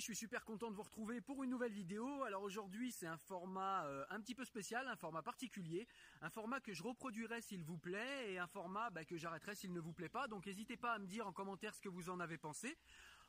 Je suis super content de vous retrouver pour une nouvelle vidéo. Alors aujourd'hui c'est un format euh, un petit peu spécial, un format particulier, un format que je reproduirai s'il vous plaît et un format bah, que j'arrêterai s'il ne vous plaît pas. Donc n'hésitez pas à me dire en commentaire ce que vous en avez pensé.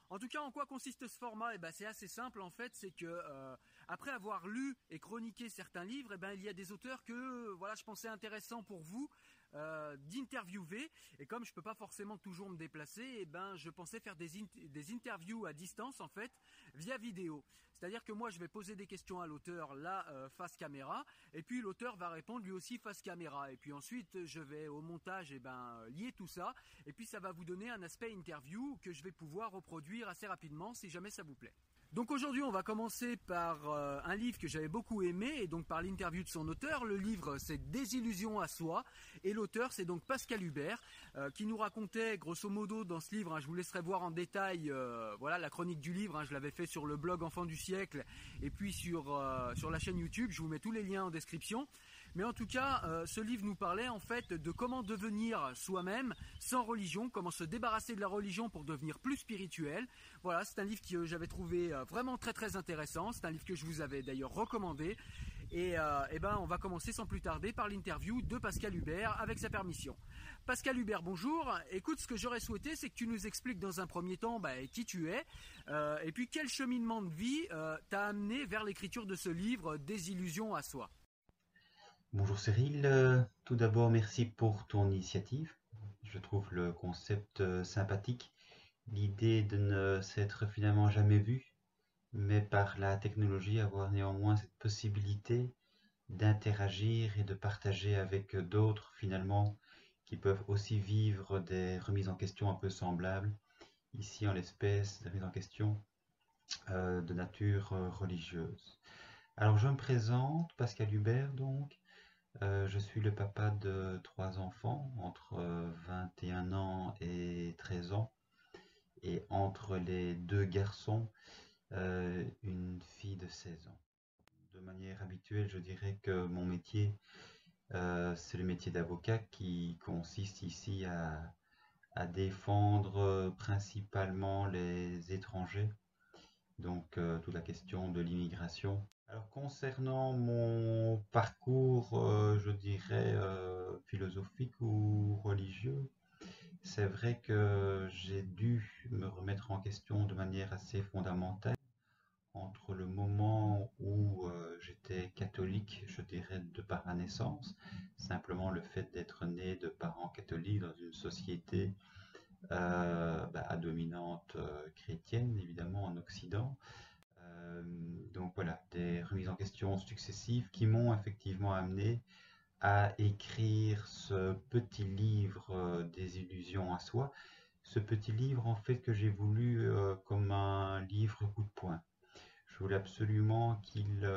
En tout cas, en quoi consiste ce format? Eh ben, c'est assez simple en fait, c'est que euh, après avoir lu et chroniqué certains livres, eh ben, il y a des auteurs que voilà, je pensais intéressants pour vous euh, d'interviewer. Et comme je peux pas forcément toujours me déplacer, eh ben, je pensais faire des, des interviews à distance en fait, via vidéo. C'est-à-dire que moi, je vais poser des questions à l'auteur là euh, face caméra, et puis l'auteur va répondre lui aussi face caméra. Et puis ensuite, je vais au montage, et ben lier tout ça, et puis ça va vous donner un aspect interview que je vais pouvoir reproduire assez rapidement si jamais ça vous plaît. Donc aujourd'hui, on va commencer par euh, un livre que j'avais beaucoup aimé, et donc par l'interview de son auteur. Le livre, c'est Désillusion à soi, et l'auteur, c'est donc Pascal Hubert, euh, qui nous racontait, grosso modo, dans ce livre, hein, je vous laisserai voir en détail, euh, voilà, la chronique du livre. hein, je l'avais fait sur le blog Enfant du siècle, et puis sur sur la chaîne YouTube. Je vous mets tous les liens en description. Mais en tout cas, euh, ce livre nous parlait en fait de comment devenir soi-même sans religion, comment se débarrasser de la religion pour devenir plus spirituel. Voilà, c'est un livre que j'avais trouvé euh, vraiment très très intéressant. C'est un livre que je vous avais d'ailleurs recommandé. Et, euh, eh ben, on va commencer sans plus tarder par l'interview de Pascal Hubert avec sa permission. Pascal Hubert, bonjour. Écoute, ce que j'aurais souhaité, c'est que tu nous expliques dans un premier temps bah, qui tu es, euh, et puis quel cheminement de vie t'a amené vers l'écriture de ce livre, Désillusion à soi. Bonjour Cyril, Euh, tout d'abord merci pour ton initiative. Je trouve le concept euh, sympathique, l'idée de ne s'être finalement jamais vu, mais par la technologie avoir néanmoins cette possibilité d'interagir et de partager avec d'autres finalement qui peuvent aussi vivre des remises en question un peu semblables, ici en l'espèce de remise en question euh, de nature religieuse. Alors je me présente, Pascal Hubert donc. Euh, je suis le papa de trois enfants, entre euh, 21 ans et 13 ans. Et entre les deux garçons, euh, une fille de 16 ans. De manière habituelle, je dirais que mon métier, euh, c'est le métier d'avocat qui consiste ici à, défendre euh, principalement les étrangers. Donc, euh, toute la question de l'immigration. Alors, concernant mon parcours, euh, je dirais euh, philosophique ou religieux, c'est vrai que j'ai dû me remettre en question de manière assez fondamentale entre le moment où euh, j'étais catholique, je dirais de par ma naissance, simplement le fait d'être né de parents catholiques dans une société bah, à dominante chrétienne, évidemment en Occident. Euh, donc voilà, des remises en question successives qui m'ont effectivement amené à écrire ce petit livre euh, des illusions à soi. Ce petit livre en fait que j'ai voulu euh, comme un livre coup de poing. Je voulais absolument qu'il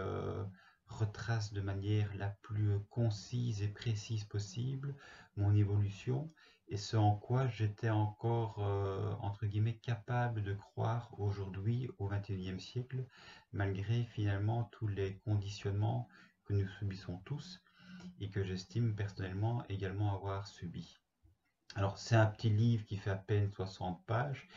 retrace de manière la plus concise et précise possible mon évolution et ce en quoi j'étais encore, euh, entre guillemets, capable de croire aujourd'hui au XXIe siècle, malgré finalement tous les conditionnements que nous subissons tous et que j'estime personnellement également avoir subi. Alors c'est un petit livre qui fait à peine 60 pages.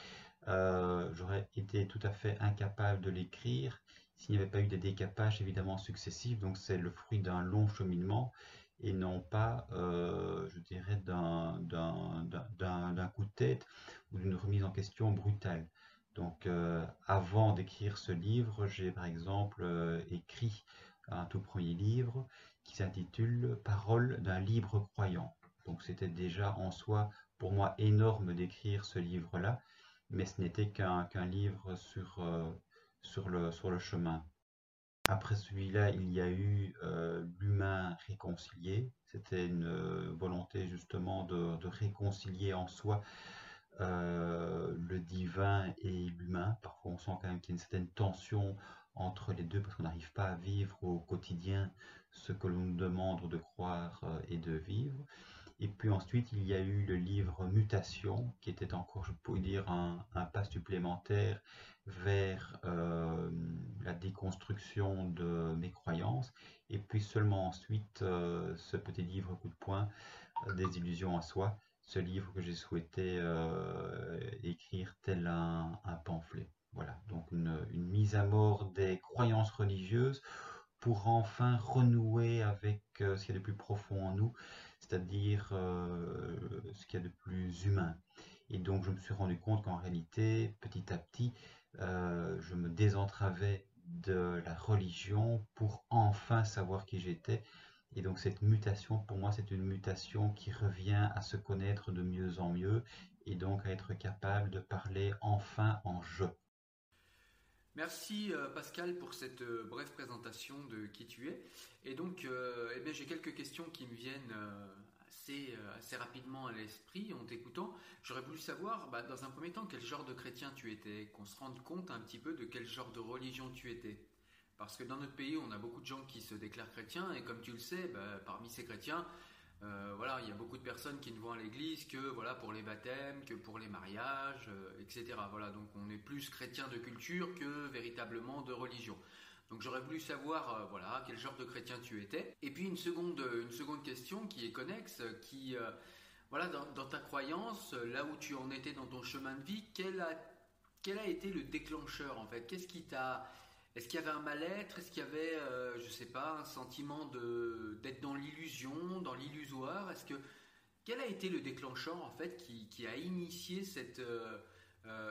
Euh, j'aurais été tout à fait incapable de l'écrire s'il n'y avait pas eu des décapages évidemment successifs. Donc c'est le fruit d'un long cheminement et non pas, euh, je dirais, d'un coup de tête ou d'une remise en question brutale. Donc euh, avant d'écrire ce livre, j'ai par exemple écrit un tout premier livre qui s'intitule Parole d'un libre croyant. Donc c'était déjà en soi pour moi énorme d'écrire ce livre-là, mais ce n'était qu'un livre sur, euh, sur, le, sur le chemin. Après celui-là, il y a eu euh, L'humain réconcilié. C'était une euh, volonté justement de, de, réconcilier en soi le divin et l'humain. Parfois on sent quand même qu'il y a une certaine tension entre les deux parce qu'on n'arrive pas à vivre au quotidien ce que l'on nous demande de croire et de vivre. Et puis ensuite, il y a eu le livre Mutation, qui était encore, je pourrais dire, un, pas supplémentaire vers euh, la déconstruction de mes croyances. Et puis seulement ensuite, euh, ce petit livre coup de poing, euh, Des illusions à soi, ce livre que j'ai souhaité écrire tel un, pamphlet. Voilà, donc une, une mise à mort des croyances religieuses pour enfin renouer avec ce qu'il y a de plus profond en nous, c'est-à-dire euh, ce qu'il y a de plus humain. Et donc je me suis rendu compte qu'en réalité, petit à petit, euh, je me désentravais de la religion pour enfin savoir qui j'étais. Et donc cette mutation, pour moi, c'est une mutation qui revient à se connaître de mieux en mieux et donc à être capable de parler enfin en je. Merci euh, Pascal pour cette brève présentation de qui tu es. Et donc, eh j'ai quelques questions qui me viennent euh, assez, rapidement à l'esprit en t'écoutant. J'aurais voulu savoir, bah, dans un premier temps, quel genre de chrétien tu étais, qu'on se rende compte un petit peu de quel genre de religion tu étais. Parce que dans notre pays, on a beaucoup de gens qui se déclarent chrétiens, et comme tu le sais, bah, parmi ces chrétiens, euh, voilà, il y a beaucoup de personnes qui ne vont à l'église que voilà pour les baptêmes, que pour les mariages, euh, etc. Voilà, donc on est plus chrétien de culture que véritablement de religion. Donc j'aurais voulu savoir, euh, voilà, quel genre de chrétien tu étais. Et puis une seconde, une seconde question qui est connexe, qui, voilà, dans, ta croyance, là où tu en étais dans ton chemin de vie, quel a, quel a été le déclencheur en fait? Qu'est-ce qui t'a est-ce qu'il y avait un mal-être? Est-ce qu'il y avait, euh, je sais pas, un sentiment de d'être dans l'illusion, dans l'illusoire? Est-ce que quel a été le déclencheur en fait qui, qui a initié cette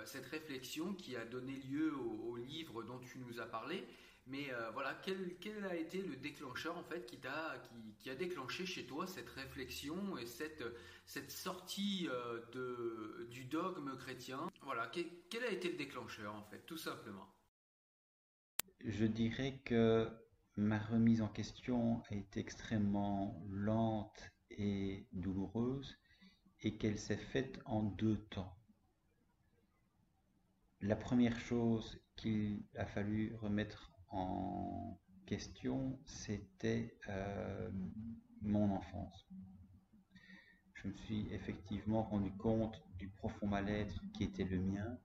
cette réflexion qui a donné lieu au, livre dont tu nous as parlé? Mais euh, voilà, quel, quel, a été le déclencheur en fait qui, a, qui, qui, a déclenché chez toi cette réflexion et cette, cette sortie euh, de, du dogme chrétien? Voilà, quel, quel, a été le déclencheur en fait, tout simplement? Je dirais que ma remise en question a été extrêmement lente et douloureuse et qu'elle s'est faite en deux temps. La première chose qu'il a fallu remettre en question, c'était euh, mon enfance. Je me suis effectivement rendu compte du profond mal-être qui était le mien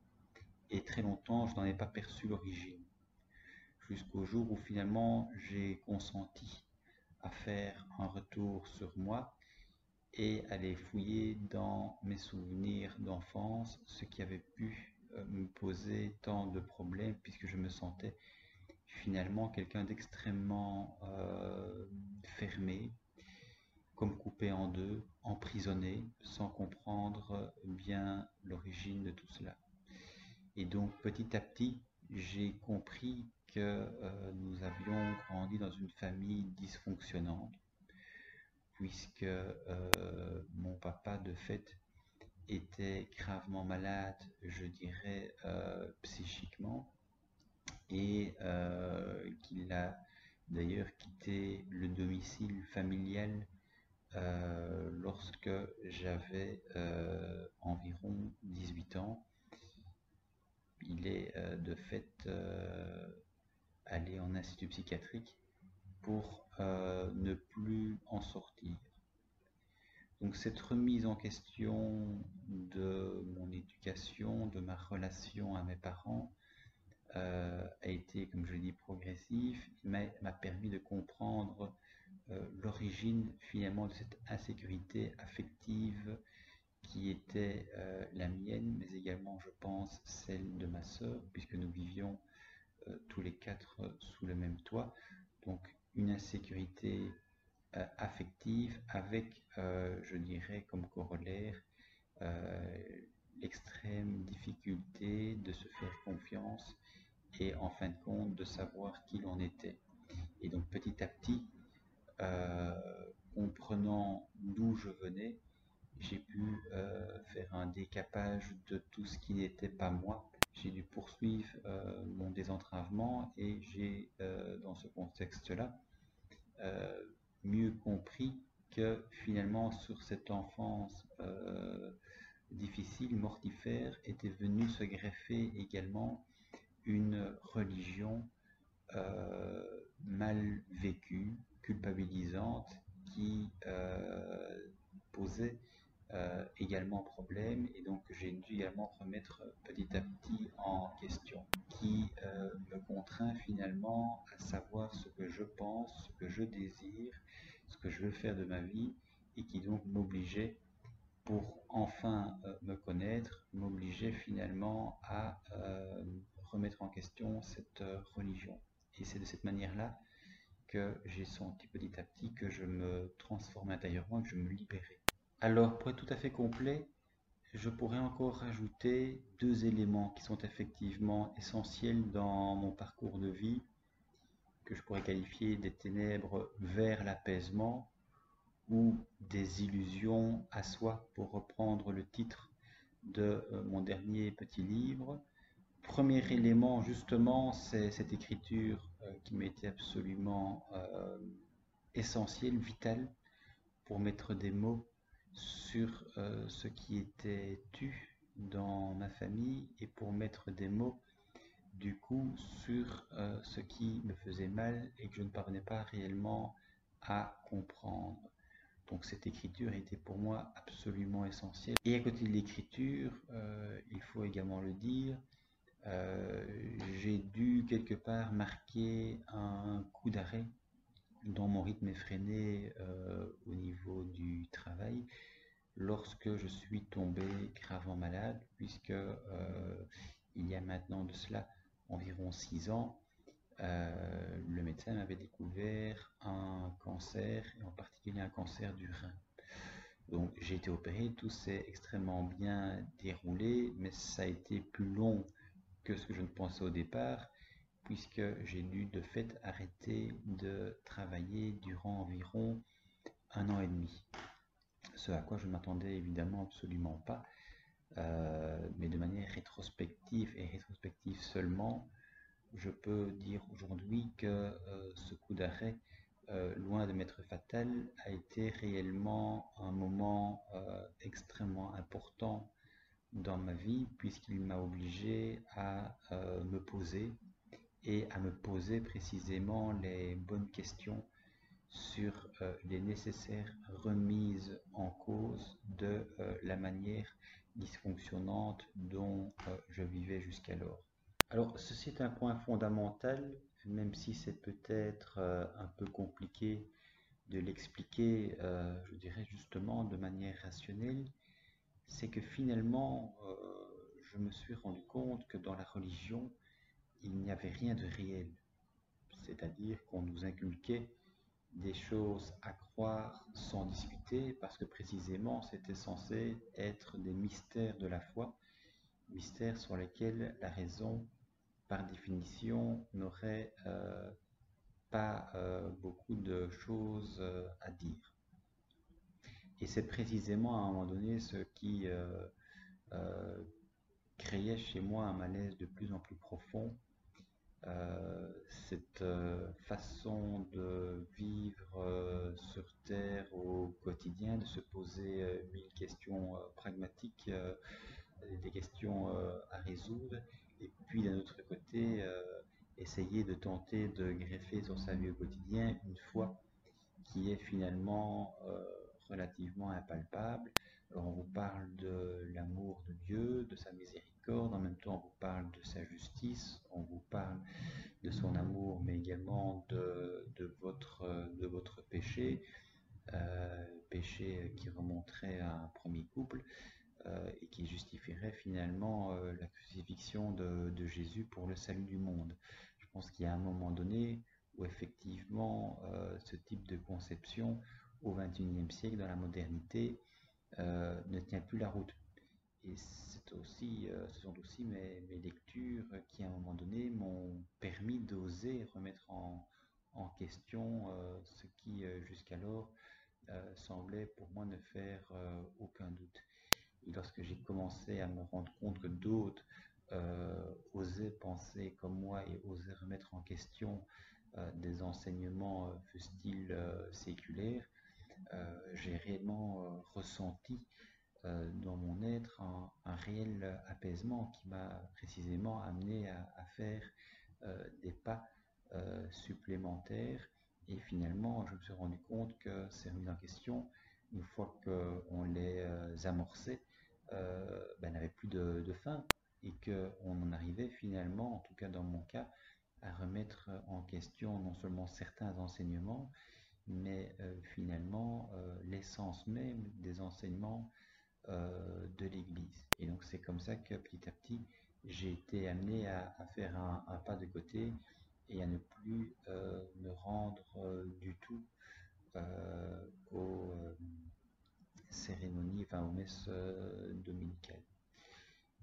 et très longtemps je n'en ai pas perçu l'origine. Jusqu'au jour où finalement j'ai consenti à faire un retour sur moi et aller fouiller dans mes souvenirs d'enfance, ce qui avait pu euh, me poser tant de problèmes puisque je me sentais finalement quelqu'un d'extrêmement euh, fermé, comme coupé en deux, emprisonné, sans comprendre bien l'origine de tout cela. Et donc petit à petit, j'ai compris que euh, nous avions grandi dans une famille dysfonctionnante, puisque euh, mon papa, de fait, était gravement malade, je dirais, psychiquement, et euh, qu'il a d'ailleurs quitté le domicile familial euh, lorsque j'avais euh, environ 18 ans. Il est de fait allé en institut psychiatrique pour ne plus en sortir. Donc cette remise en question de mon éducation, de ma relation à mes parents, a été, comme je l'ai dit, progressif, mais m'a permis de comprendre l'origine finalement de cette insécurité affective qui était euh, la mienne, mais également, je pense, celle de ma sœur, puisque nous vivions euh, tous les quatre sous le même toit. Donc, une insécurité euh, affective avec, je dirais, comme corollaire, l'extrême difficulté de se faire confiance et en fin de compte de savoir qui l'on était. Et donc petit à petit, comprenant d'où je venais, j'ai pu euh, faire un décapage de tout ce qui n'était pas moi. J'ai dû poursuivre euh, mon désentravement et j'ai, euh, dans ce contexte-là, mieux compris que finalement sur cette enfance difficile, mortifère, était venue se greffer également une religion mal vécue, culpabilisante, qui posait euh, également problème et donc j'ai dû également remettre petit à petit en question qui euh, me contraint finalement à savoir ce que je pense, ce que je désire, ce que je veux faire de ma vie et qui donc m'obligeait pour enfin euh, me connaître, m'obligeait finalement à remettre en question cette religion. Et c'est de cette manière-là que j'ai senti petit à petit que je me transformais intérieurement que je me libérais. Alors, pour être tout à fait complet, je pourrais encore rajouter deux éléments qui sont effectivement essentiels dans mon parcours de vie, que je pourrais qualifier des ténèbres vers l'apaisement ou des illusions à soi, pour reprendre le titre de euh, mon dernier petit livre. Premier élément, justement, c'est cette écriture euh, qui m'était absolument euh, essentielle, vitale, pour mettre des mots sur euh, ce qui était tu dans ma famille et pour mettre des mots du coup sur euh, ce qui me faisait mal et que je ne parvenais pas réellement à comprendre. Donc cette écriture était pour moi absolument essentielle. Et à côté de l'écriture, euh, il faut également le dire, j'ai dû quelque part marquer un coup d'arrêt dans mon rythme effréné euh, au niveau du travail lorsque je suis tombé gravement malade, puisque euh, il y a maintenant de cela environ six ans, euh, le médecin m'avait découvert un cancer, et en particulier un cancer du rein. Donc j'ai été opéré, tout s'est extrêmement bien déroulé, mais ça a été plus long que ce que je ne pensais au départ, puisque j'ai dû de fait arrêter de travailler durant environ un an et demi. Ce à quoi je ne m'attendais évidemment absolument pas, euh, mais de manière rétrospective et rétrospective seulement, je peux dire aujourd'hui que euh, ce coup d'arrêt, euh, loin de m'être fatal, a été réellement un moment extrêmement important dans ma vie puisqu'il m'a obligé à me poser et à me poser précisément les bonnes questions sur euh, les nécessaires remises en cause de euh, la manière dysfonctionnante dont euh, je vivais jusqu'alors. Alors ceci est un point fondamental, même si c'est peut-être un peu compliqué de l'expliquer, je dirais justement de manière rationnelle, c'est que finalement je me suis rendu compte que dans la religion, il n'y avait rien de réel. C'est-à-dire qu'on nous inculquait des choses à croire sans discuter, parce que précisément c'était censé être des mystères de la foi, mystères sur lesquels la raison, par définition, n'aurait euh, pas euh, beaucoup de choses euh, à dire. Et c'est précisément à un moment donné ce qui créait chez moi un malaise de plus en plus profond cette euh, façon de vivre euh, sur Terre au quotidien, de se poser mille questions pragmatiques, des questions à résoudre, et puis d'un autre côté, essayer de tenter de greffer sur sa vie au quotidien une foi qui est finalement euh, relativement impalpable. Alors on vous parle de l'amour de Dieu, de sa miséricorde, en même temps on vous parle de sa justice, on vous parle de son amour, mais également de, votre, péché, euh, péché qui remonterait à un premier couple. Euh, et qui justifierait finalement euh, la crucifixion de, Jésus pour le salut du monde. Je pense qu'il y a un moment donné où effectivement ce type de conception au XXIe siècle, dans la modernité, ne tient plus la route. Et c'est aussi, ce sont aussi mes, lectures qui, à un moment donné, m'ont permis d'oser remettre en, question ce qui, jusqu'alors, semblait pour moi ne faire aucun doute. Lorsque j'ai commencé à me rendre compte que d'autres euh, osaient penser comme moi et osaient remettre en question euh, des enseignements, euh, fussent-ils séculaires, j'ai réellement ressenti dans mon être un, réel apaisement qui m'a précisément amené à, faire des pas supplémentaires. Et finalement, je me suis rendu compte que ces remises en question, une fois qu'on les amorçait, euh, ben, n'avait plus de, fin et qu'on en arrivait finalement, en tout cas dans mon cas, à remettre en question non seulement certains enseignements, mais euh, finalement euh, l'essence même des enseignements de l'Église. Et donc c'est comme ça que petit à petit, j'ai été amené à, faire un, un, pas de côté et à ne plus me rendre du tout au cérémonie, enfin aux messes euh, dominicales.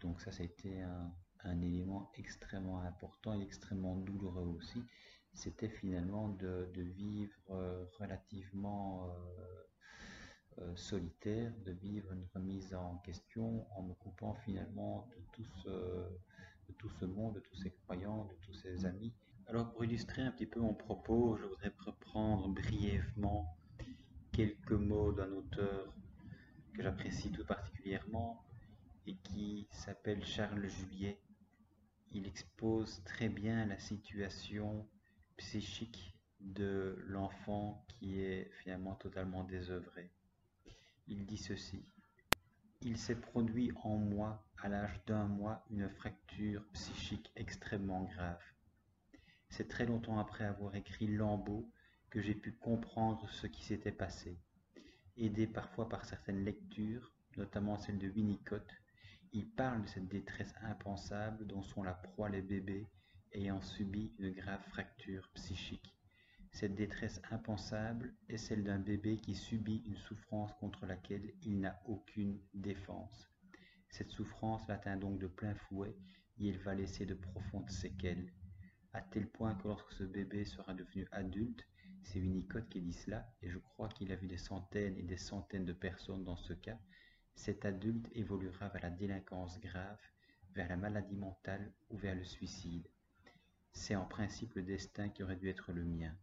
Donc ça, a été un, élément extrêmement important et extrêmement douloureux aussi. C'était finalement de, vivre euh, relativement euh, solitaire, de vivre une remise en question en me coupant finalement de tout ce, monde, de tous ces croyants, de tous ces amis. Alors pour illustrer un petit peu mon propos, je voudrais reprendre brièvement quelques mots d'un auteur que j'apprécie tout particulièrement et qui s'appelle Charles Juliet. Il expose très bien la situation psychique de l'enfant qui est finalement totalement désœuvré. Il dit ceci. Il s'est produit en moi, à l'âge d'un mois, une fracture psychique extrêmement grave. C'est très longtemps après avoir écrit Lambeau que j'ai pu comprendre ce qui s'était passé aidé parfois par certaines lectures, notamment celle de Winnicott, il parle de cette détresse impensable dont sont la proie les bébés ayant subi une grave fracture psychique. Cette détresse impensable est celle d'un bébé qui subit une souffrance contre laquelle il n'a aucune défense. Cette souffrance l'atteint donc de plein fouet et il va laisser de profondes séquelles, à tel point que lorsque ce bébé sera devenu adulte, c'est Winnicott qui dit cela, et je crois qu'il a vu des centaines et des centaines de personnes dans ce cas. Cet adulte évoluera vers la délinquance grave, vers la maladie mentale ou vers le suicide. C'est en principe le destin qui aurait dû être le mien.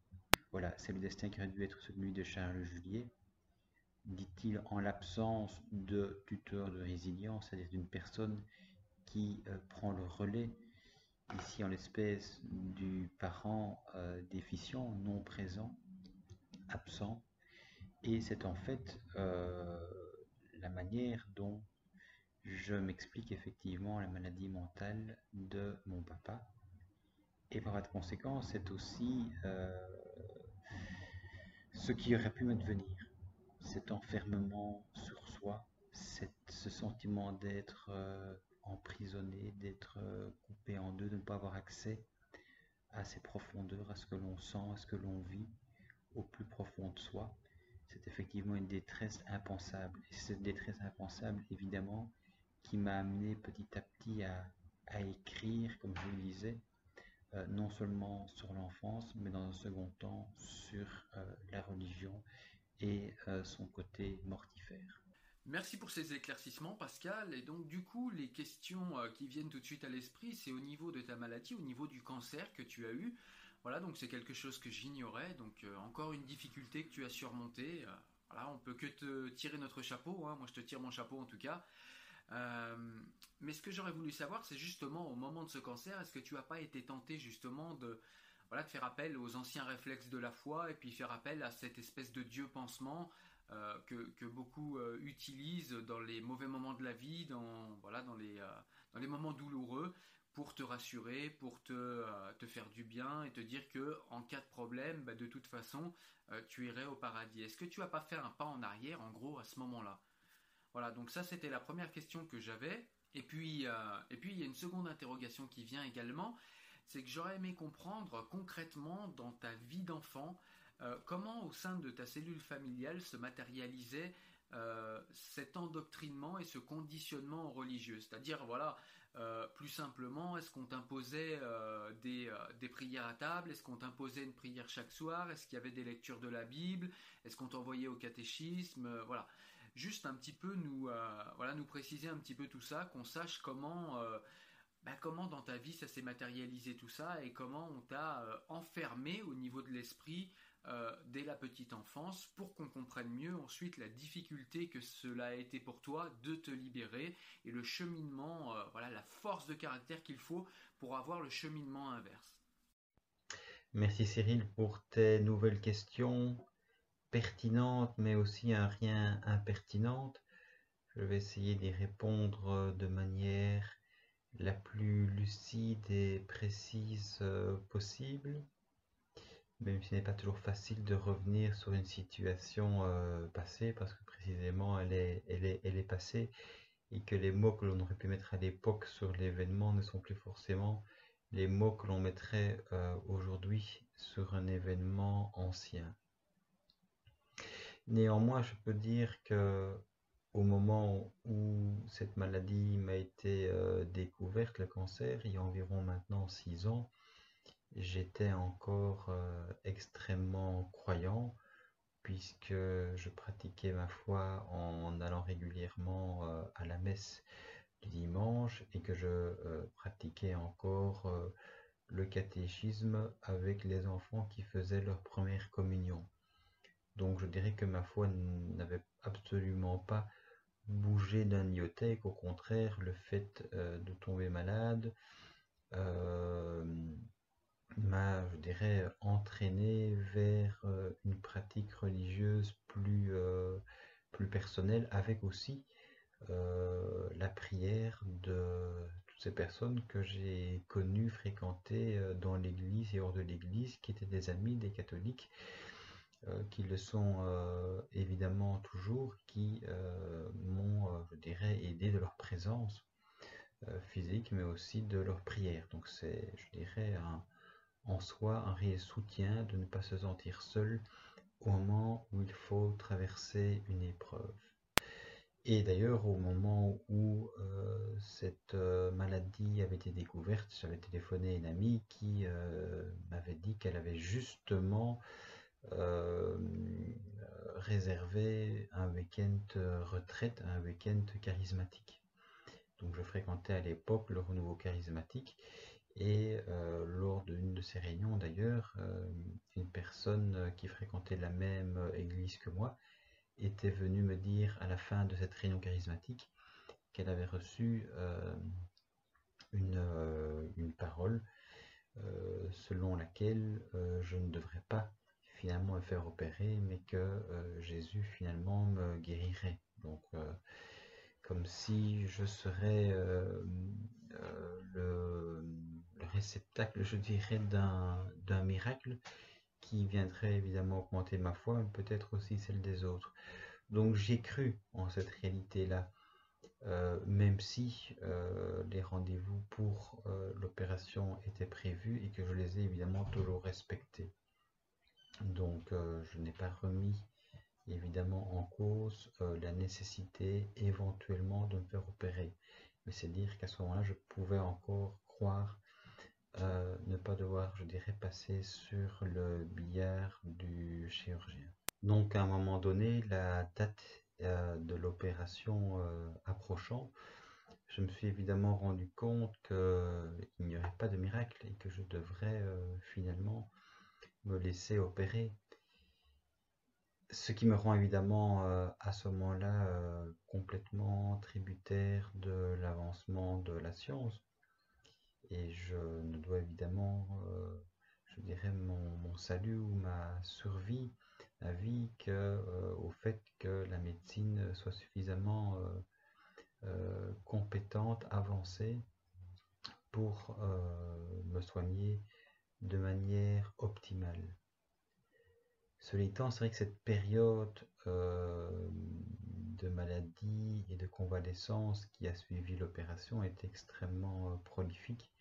Voilà, c'est le destin qui aurait dû être celui de Charles Juliet, dit-il en l'absence de tuteur de résilience, c'est-à-dire d'une personne qui euh, prend le relais ici en l'espèce du parent euh, déficient, non présent, absent, et c'est en fait euh, la manière dont je m'explique effectivement la maladie mentale de mon papa. Et par de conséquence, c'est aussi ce qui aurait pu m'advenir, cet enfermement sur soi, ce sentiment d'être emprisonné, d'être euh, coupé en deux, de ne pas avoir accès à ces profondeurs, à ce que l'on sent, à ce que l'on vit au plus profond de soi. C'est effectivement une détresse impensable. Et cette détresse impensable, évidemment, qui m'a amené petit à petit à, écrire, comme je le disais, euh, non seulement sur l'enfance, mais dans un second temps sur euh, la religion et son côté mortifère. Merci pour ces éclaircissements, Pascal. Et donc, du coup, les questions euh, qui viennent tout de suite à l'esprit, c'est au niveau de ta maladie, au niveau du cancer que tu as eu. Voilà, donc c'est quelque chose que j'ignorais. Donc, euh, encore une difficulté que tu as surmontée. Euh, voilà, on peut que te tirer notre chapeau. Hein. Moi, je te tire mon chapeau en tout cas. Mais ce que j'aurais voulu savoir, c'est justement au moment de ce cancer, est-ce que tu n'as pas été tenté justement de, voilà, de faire appel aux anciens réflexes de la foi et puis faire appel à cette espèce de Dieu pansement euh, que, beaucoup euh, utilisent dans les mauvais moments de la vie, dans, voilà, dans, les, euh, dans les moments douloureux, pour te rassurer, pour te, te, faire du bien et te dire que en cas de problème, bah, de toute façon, tu irais au paradis. Est-ce que tu vas pas faire un pas en arrière, en gros, à ce moment-là? Voilà, donc ça c'était la première question que j'avais. Et puis, et puis il y a une seconde interrogation qui vient également, c'est que j'aurais aimé comprendre concrètement dans ta vie d'enfant euh, comment au sein de ta cellule familiale se matérialisait euh, cet endoctrinement et ce conditionnement religieux. C'est-à-dire, voilà, euh, plus simplement, est-ce qu'on t'imposait des, prières à table? Est-ce qu'on t'imposait une prière chaque soir? Est-ce qu'il y avait des lectures de la Bible? Est-ce qu'on t'envoyait au catéchisme? Voilà. Juste un petit peu nous, voilà, nous préciser un petit peu tout ça, qu'on sache comment bah, comment dans ta vie ça s'est matérialisé tout ça et comment on t'a enfermé au niveau de l'esprit euh, dès la petite enfance pour qu'on comprenne mieux ensuite la difficulté que cela a été pour toi de te libérer et le cheminement, euh, voilà, la force de caractère qu'il faut pour avoir le cheminement inverse. Merci Cyril pour tes nouvelles questions pertinentes mais aussi un rien impertinentes. Je vais essayer d'y répondre de manière la plus lucide et précise euh, possible même si ce n'est pas toujours facile de revenir sur une situation euh, passée, parce que précisément elle est, passée, et que les mots que l'on aurait pu mettre à l'époque sur l'événement ne sont plus forcément les mots que l'on mettrait euh, aujourd'hui sur un événement ancien. Néanmoins, je peux dire que au moment où cette maladie m'a été euh, découverte, le cancer, il y a environ maintenant six ans, j'étais encore euh, extrêmement croyant puisque je pratiquais ma foi en allant régulièrement euh, à la messe du dimanche et que je pratiquais encore le catéchisme avec les enfants qui faisaient leur première communion. Donc je dirais que ma foi n'avait absolument pas bougé d'un iota, au contraire, le fait de tomber malade, m'a, je dirais, entraîné vers euh, une pratique religieuse plus, euh, plus personnelle, avec aussi euh, la prière de toutes ces personnes que j'ai connues, fréquentées dans l'Église et hors de l'Église, qui étaient des amis des catholiques, qui le sont évidemment toujours, qui m'ont, je dirais, aidé de leur présence physique, mais aussi de leur prière. Donc c'est, je dirais, en soi un réel soutien de ne pas se sentir seul au moment où il faut traverser une épreuve. Et d'ailleurs, au moment où euh, cette euh, maladie avait été découverte, j'avais téléphoné à une amie qui euh, m'avait dit qu'elle avait justement réservé un week-end retraite, un week-end charismatique. Donc je fréquentais à l'époque le renouveau charismatique et euh, lors d'une de ces réunions d'ailleurs, euh, une personne qui fréquentait la même église que moi était venue me dire à la fin de cette réunion charismatique qu'elle avait reçu euh, une, parole selon laquelle je ne devrais pas me faire opérer, mais que Jésus finalement me guérirait. Donc comme si je serais le réceptacle, je dirais, d'un miracle qui viendrait évidemment augmenter ma foi, mais peut-être aussi celle des autres. Donc j'ai cru en cette réalité-là, euh, même si euh, les rendez-vous pour euh, l'opération étaient prévus et que je les ai évidemment toujours respectés. Donc je n'ai pas remis évidemment en cause la nécessité éventuellement de me faire opérer. Mais c'est dire qu'à ce moment-là, je pouvais encore croire euh, ne pas devoir, je dirais, passer sur le billard du chirurgien. Donc à un moment donné, la date euh, de l'opération euh, approchant, je me suis évidemment rendu compte qu'il n'y aurait pas de miracle et que je devrais finalement me laisser opérer. ce qui me rend évidemment à ce moment-là complètement tributaire de l'avancement de la science. Et je ne dois évidemment, je dirais, mon, salut ou ma survie, ma vie, que, au fait que la médecine soit suffisamment compétente, avancée pour me soigner de manière optimale. Cela étant, c'est vrai que cette période euh, de maladie et de convalescence qui a suivi l'opération est extrêmement euh, prolifique,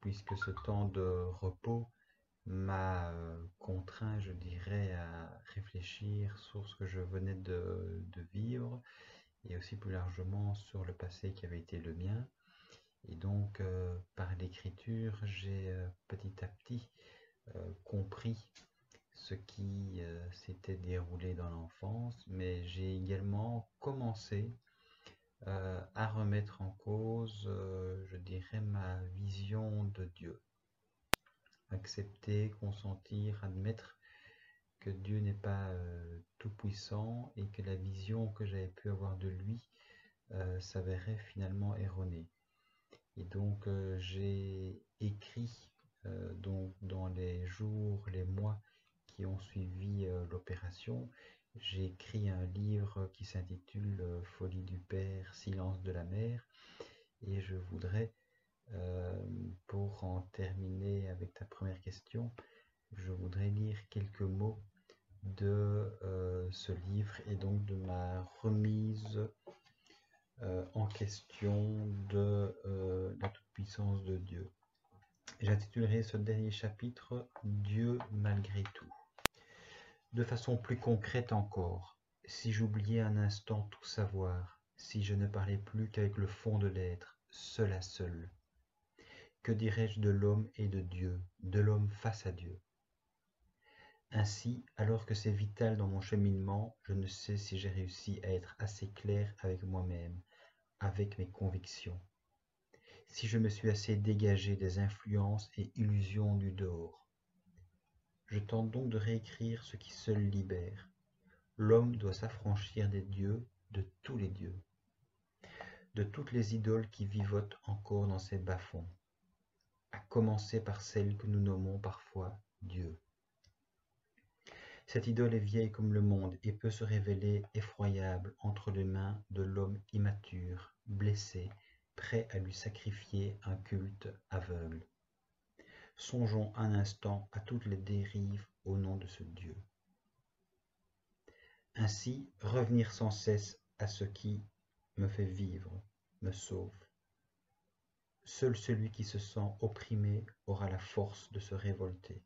puisque ce temps de repos m'a euh, contraint, je dirais, à réfléchir sur ce que je venais de, vivre et aussi plus largement sur le passé qui avait été le mien. Et donc, par l'écriture, j'ai petit à petit compris ce qui euh, s'était déroulé dans l'enfance, mais j'ai également commencé euh, à remettre en cause, euh, je dirais, ma vision de Dieu. Accepter, consentir, admettre que Dieu n'est pas tout-puissant et que la vision que j'avais pu avoir de lui s'avérait finalement erronée. Et donc j'ai écrit donc dans les jours, les mois ont suivi euh, l'opération, j'ai écrit un livre qui s'intitule euh, Folie du Père, Silence de la Mère, et je voudrais, euh, pour en terminer avec ta première question, je voudrais lire quelques mots de ce livre et donc de ma remise en question de la toute-puissance de Dieu. J'intitulerai ce dernier chapitre Dieu malgré tout. De façon plus concrète encore, si j'oubliais un instant tout savoir, si je ne parlais plus qu'avec le fond de l'être, seul à seul, que dirais-je de l'homme et de Dieu, de l'homme face à Dieu? Ainsi, alors que c'est vital dans mon cheminement, je ne sais si j'ai réussi à être assez clair avec moi-même, avec mes convictions, si je me suis assez dégagé des influences et illusions du dehors, je tente donc de réécrire ce qui seul libère. L'homme doit s'affranchir des dieux, de tous les dieux, de toutes les idoles qui vivotent encore dans ces bas-fonds, à commencer par celle que nous nommons parfois Dieu. Cette idole est vieille comme le monde et peut se révéler effroyable entre les mains de l'homme immature, blessé, prêt à lui sacrifier un culte aveugle. Songeons un instant à toutes les dérives au nom de ce Dieu. Ainsi, revenir sans cesse à ce qui me fait vivre, me sauve. Seul celui qui se sent opprimé aura la force de se révolter.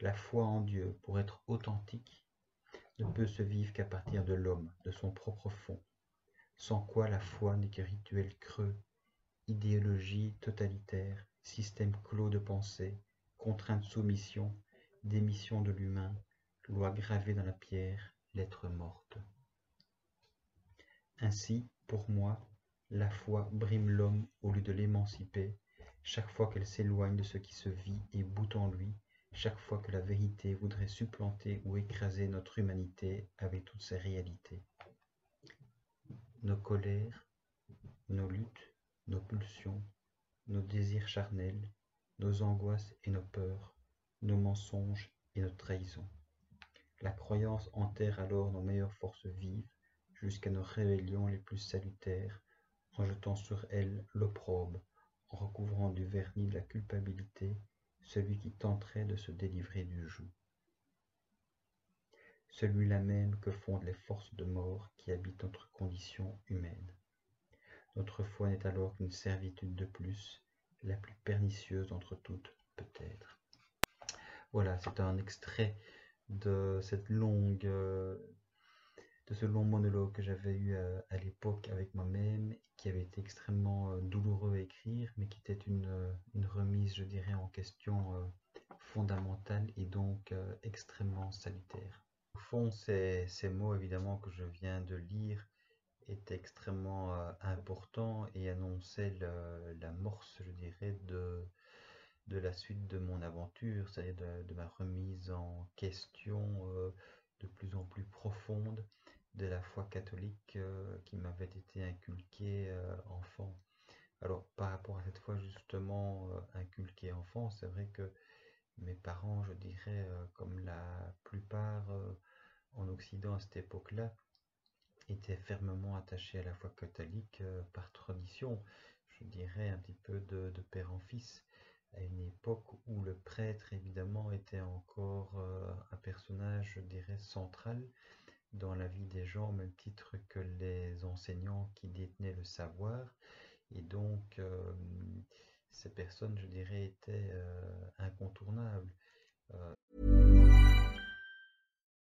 La foi en Dieu, pour être authentique, ne peut se vivre qu'à partir de l'homme, de son propre fond, sans quoi la foi n'est que rituel creux, idéologie totalitaire, système clos de pensée, contrainte soumission, démission de l'humain, loi gravée dans la pierre, lettre morte. Ainsi, pour moi, la foi brime l'homme au lieu de l'émanciper, chaque fois qu'elle s'éloigne de ce qui se vit et bout en lui, chaque fois que la vérité voudrait supplanter ou écraser notre humanité avec toutes ses réalités. Nos colères, nos luttes, nos pulsions, nos désirs charnels, nos angoisses et nos peurs, nos mensonges et nos trahisons. La croyance enterre alors nos meilleures forces vives jusqu'à nos rébellions les plus salutaires, en jetant sur elles l'opprobre, en recouvrant du vernis de la culpabilité celui qui tenterait de se délivrer du joug. Celui-là même que fondent les forces de mort qui habitent notre condition humaine. Notre foi n'est alors qu'une servitude de plus, la plus pernicieuse d'entre toutes, peut-être. Voilà, c'est un extrait de cette longue, de ce long monologue que j'avais eu euh, à, l'époque avec moi-même, qui avait été extrêmement euh, douloureux à écrire, mais qui était une, euh, remise, je dirais, en question fondamentale et donc extrêmement salutaire. Au fond, ces, mots, évidemment, que je viens de lire, est extrêmement euh, important et annonçait l'amorce, je dirais, de, de la suite de mon aventure, c'est-à-dire de, ma remise en question de plus la foi catholique qui m'avait été inculquée enfant. Alors par rapport à cette foi justement inculquée enfant, c'est vrai que mes parents, je dirais, comme la plupart en Occident à cette époque-là, étaient fermement attachés à la foi catholique par tradition, je dirais un petit peu de, de père en fils à une époque où le prêtre, évidemment, était encore euh, un personnage, je dirais, central dans la vie des gens, au même titre que les enseignants qui détenaient le savoir. Et donc, euh, ces personnes, je dirais, étaient euh, incontournables.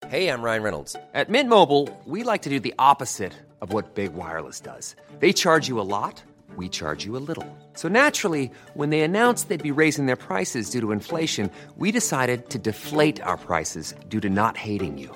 Hey, I'm Ryan Reynolds. At Mint Mobile, we like to do the opposite of what Big Wireless does. They charge you a lot. we charge you a little. So naturally, when they announced they'd be raising their prices due to inflation, we decided to deflate our prices due to not hating you.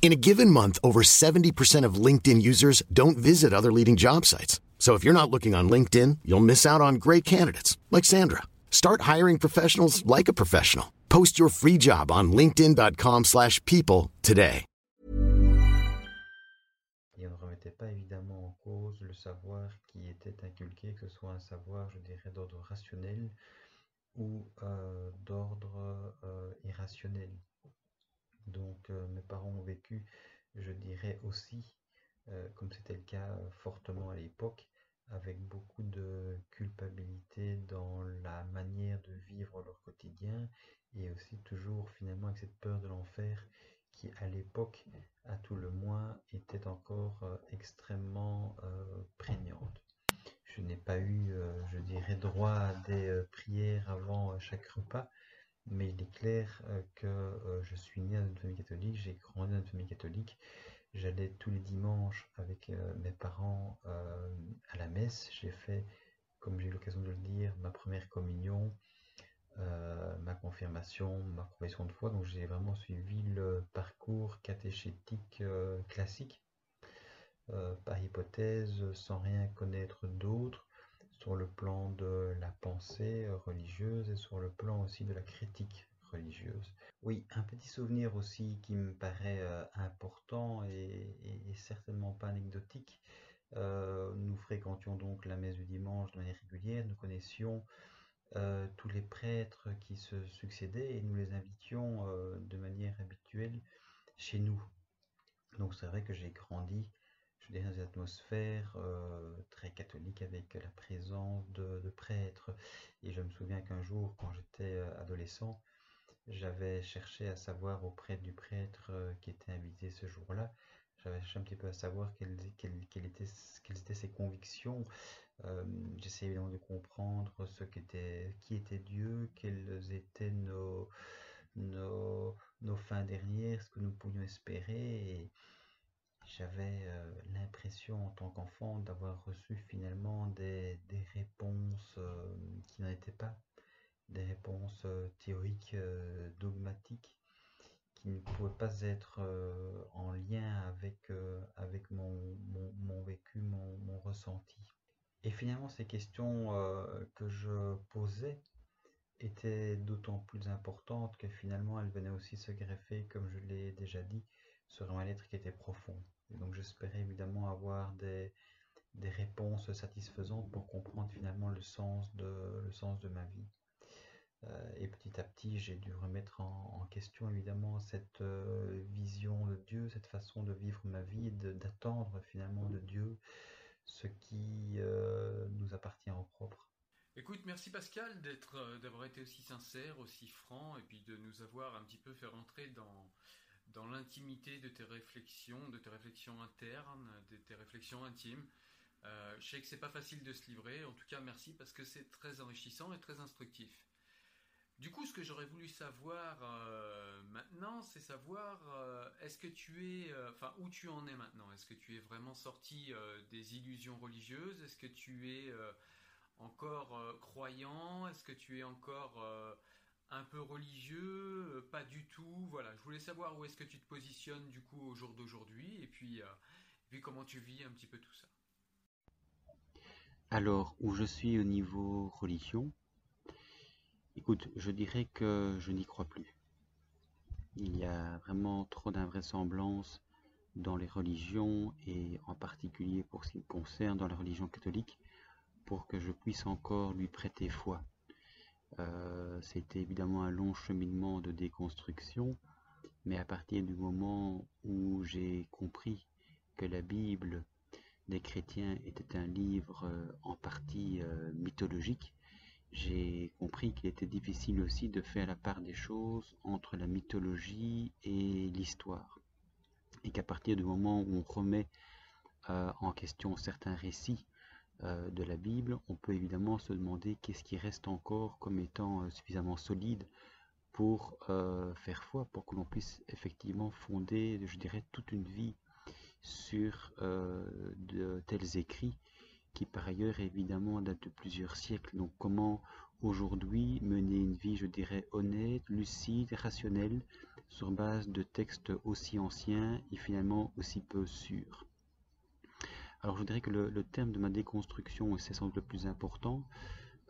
In a given month, over 70% of LinkedIn users don't visit other leading job sites. So if you're not looking on LinkedIn, you'll miss out on great candidates like Sandra. Start hiring professionals like a professional. Post your free job on linkedin.com/people today. Il ne remettait pas évidemment en cause le savoir qui était inculqué, que ce soit un savoir, je dirais, d'ordre rationnel ou euh, d'ordre euh, irrationnel. Donc euh, mes parents ont vécu, je dirais aussi, comme c'était le cas fortement à l'époque, avec beaucoup de culpabilité dans la manière de vivre leur quotidien et aussi toujours finalement avec cette peur de l'enfer qui à l'époque, à tout le moins, était encore euh, extrêmement euh, prégnante. Je n'ai pas eu, euh, je dirais, droit à des prières avant chaque repas, mais il est clair que je suis né dans une famille catholique, j'ai grandi dans une famille catholique. J'allais tous les dimanches avec mes parents à la messe. J'ai fait, comme j'ai eu l'occasion de le dire, ma première communion, euh, ma confirmation, ma profession de foi. Donc j'ai vraiment suivi le parcours catéchétique euh, classique, euh, par hypothèse, sans rien connaître d'autre, sur le plan de la pensée religieuse et sur le plan aussi de la critique religieuse. Oui, un petit souvenir aussi qui me paraît important et, certainement pas anecdotique. nous fréquentions donc la messe du dimanche de manière régulière, nous connaissions euh, tous les prêtres qui se succédaient et nous les invitions euh, de manière habituelle chez nous. Donc c'est vrai que j'ai grandi, je dirais, dans une atmosphère euh, très catholique avec la présence de, prêtres. Et je me souviens qu'un jour, quand j'étais adolescent, j'avais cherché à savoir auprès du prêtre qui était invité ce jour-là, j'avais cherché un petit peu à savoir quelles, étaient, ses convictions, euh, j'essaie évidemment de comprendre ce qui était Dieu, quelles étaient nos, fins dernières, ce que nous pouvions espérer. J'avais euh, l'impression en tant qu'enfant d'avoir reçu finalement des, des réponses euh, qui n'en étaient pas, des réponses théoriques, dogmatiques, qui ne pouvaient pas être en lien avec, avec mon, mon, vécu, mon, ressenti. Et finalement, ces questions euh, que je posais étaient d'autant plus importantes que finalement, elles venaient aussi se greffer, comme je l'ai déjà dit, sur un mal-être qui était profond. Et donc, j'espérais évidemment avoir des, des réponses satisfaisantes pour comprendre finalement le sens de, le sens de ma vie. Euh, et petit à petit, j'ai dû remettre en, question évidemment cette euh, vision de Dieu, cette façon de vivre ma vie, d'attendre finalement de Dieu ce qui euh, nous appartient en propre. Écoute, merci Pascal d'avoir été aussi sincère, aussi franc, et puis de nous avoir un petit peu fait rentrer dans, dans l'intimité de tes réflexions, de tes réflexions internes, de tes réflexions intimes. Euh, je sais que c'est pas facile de se livrer, en tout cas merci parce que c'est très enrichissant et très instructif. Du coup, ce que j'aurais voulu savoir euh, maintenant, c'est savoir euh, est-ce que tu es, enfin, où tu en es maintenant? Est-ce que tu es vraiment sorti des illusions religieuses? Est-ce que tu es encore croyant? Est-ce que tu es encore un peu religieux Pas du tout. Voilà, je voulais savoir où est-ce que tu te positionnes du coup au jour d'aujourd'hui, et puis, et puis comment tu vis un petit peu tout ça. Alors, où je suis au niveau religion Écoute, je dirais que je n'y crois plus. Il y a vraiment trop d'invraisemblances dans les religions et en particulier pour ce qui me concerne dans la religion catholique pour que je puisse encore lui prêter foi. Euh, c'était évidemment un long cheminement de déconstruction, mais à partir du moment où j'ai compris que la Bible des chrétiens était un livre euh, en partie euh, mythologique, j'ai compris qu'il était difficile aussi de faire la part des choses entre la mythologie et l'histoire. Et qu'à partir du moment où on remet en question certains récits de la Bible, on peut évidemment se demander qu'est-ce qui reste encore comme étant euh, suffisamment solide pour faire foi, pour que l'on puisse effectivement fonder, je dirais, toute une vie sur de tels écrits qui par ailleurs évidemment date de plusieurs siècles. Donc comment aujourd'hui mener une vie, je dirais, honnête, lucide, rationnelle, sur base de textes aussi anciens et finalement aussi peu sûrs? Alors je dirais que le, terme de ma déconstruction, c'est sans doute le plus important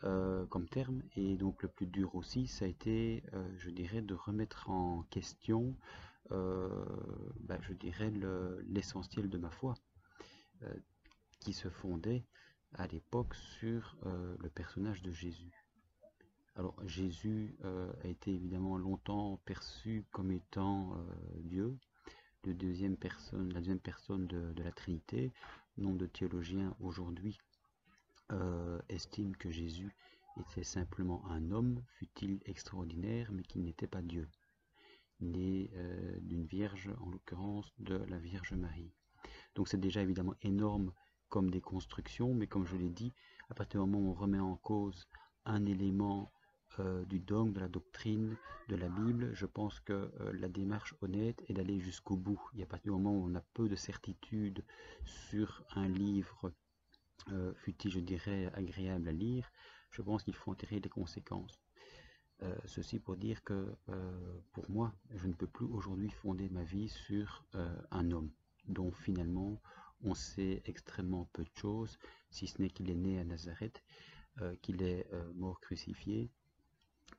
euh, comme terme, et donc le plus dur aussi, ça a été, euh, je dirais, de remettre en question, euh, bah, je dirais, l'essentiel de ma foi qui se fondait à l'époque sur le personnage de Jésus. Alors Jésus a été évidemment longtemps perçu comme étant Dieu, la deuxième personne de la Trinité. Nombre de théologiens aujourd'hui estiment que Jésus était simplement un homme, fut-il extraordinaire, mais qu'il n'était pas Dieu, né d'une vierge, en l'occurrence de la Vierge Marie. Donc c'est déjà évidemment énorme comme des constructions, mais comme je l'ai dit, à partir du moment où on remet en cause un élément euh, du dogme, de la doctrine, de la Bible, je pense que euh, la démarche honnête est d'aller jusqu'au bout. Et à partir du moment où on a peu de certitude sur un livre, euh, fut-il, je dirais, agréable à lire, je pense qu'il faut en tirer les conséquences. ceci pour dire que pour moi, je ne peux plus aujourd'hui fonder ma vie sur un homme dont finalement on sait extrêmement peu de choses, si ce n'est qu'il est né à Nazareth, euh, qu'il est euh, mort crucifié,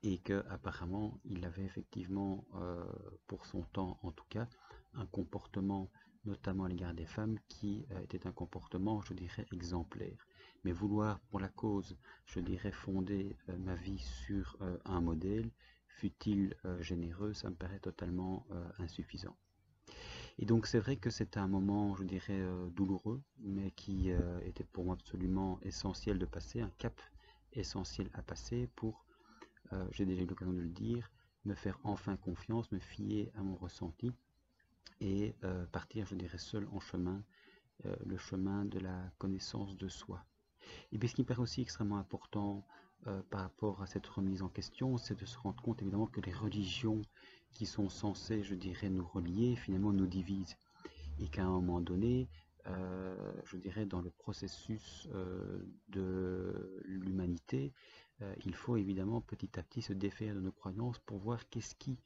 et que apparemment il avait effectivement, euh, pour son temps en tout cas, un comportement, notamment à l'égard des femmes, qui était un comportement, je dirais, exemplaire. Mais vouloir pour la cause, je dirais, fonder ma vie sur un modèle, fut-il généreux, ça me paraît totalement insuffisant. Et donc c'est vrai que c'était un moment, je dirais, euh, douloureux, mais qui euh, était pour moi absolument essentiel de passer, un cap essentiel à passer pour, euh, j'ai déjà eu l'occasion de le dire, me faire enfin confiance, me fier à mon ressenti et partir, je dirais, seul en chemin, le chemin de la connaissance de soi. Et puis ce qui me paraît aussi extrêmement important par rapport à cette remise en question, c'est de se rendre compte évidemment que les religions qui sont censés, je dirais, nous relier, finalement nous divisent. Et qu'à un moment donné, euh, je dirais, dans le processus euh, de l'humanité, euh, il faut évidemment petit à petit se défaire de nos croyances pour voir qu'est-ce qui,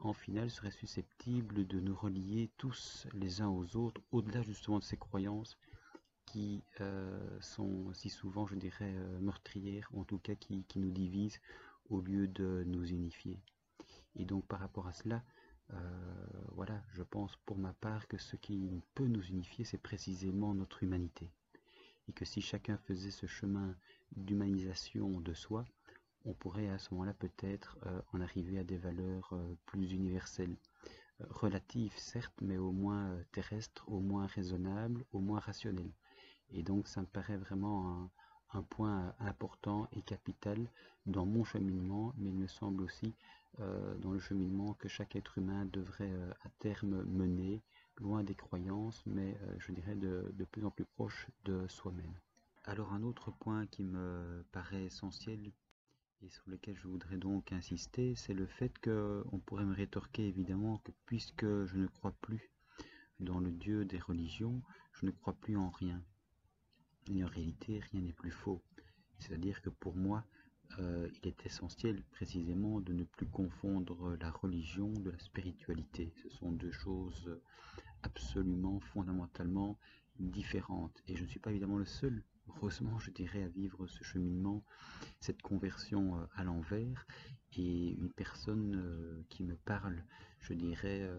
en final, serait susceptible de nous relier tous les uns aux autres, au-delà justement de ces croyances qui sont si souvent, je dirais, meurtrières, en tout cas qui nous divisent au lieu de nous unifier. Et donc par rapport à cela, euh, voilà, je pense pour ma part que ce qui peut nous unifier, c'est précisément notre humanité. Et que si chacun faisait ce chemin d'humanisation de soi, on pourrait à ce moment-là peut-être euh, en arriver à des valeurs euh, plus universelles, relatives certes, mais au moins terrestres, au moins raisonnables, au moins rationnelles. Et donc ça me paraît vraiment un point important et capital dans mon cheminement, mais il me semble aussi euh, dans le cheminement que chaque être humain devrait euh, à terme mener, loin des croyances, mais euh, je dirais de, de, plus en plus proche de soi-même. Alors un autre point qui me paraît essentiel, et sur lequel je voudrais donc insister, c'est le fait qu'on pourrait me rétorquer évidemment que puisque je ne crois plus dans le Dieu des religions, je ne crois plus en rien. Et en réalité, rien n'est plus faux. C'est-à-dire que pour moi, euh, il est essentiel précisément de ne plus confondre la religion de la spiritualité. Ce sont deux choses absolument fondamentalement différentes. Et je ne suis pas évidemment le seul, heureusement je dirais, à vivre ce cheminement, cette conversion euh, à l'envers. Et une personne euh, qui me parle, je dirais,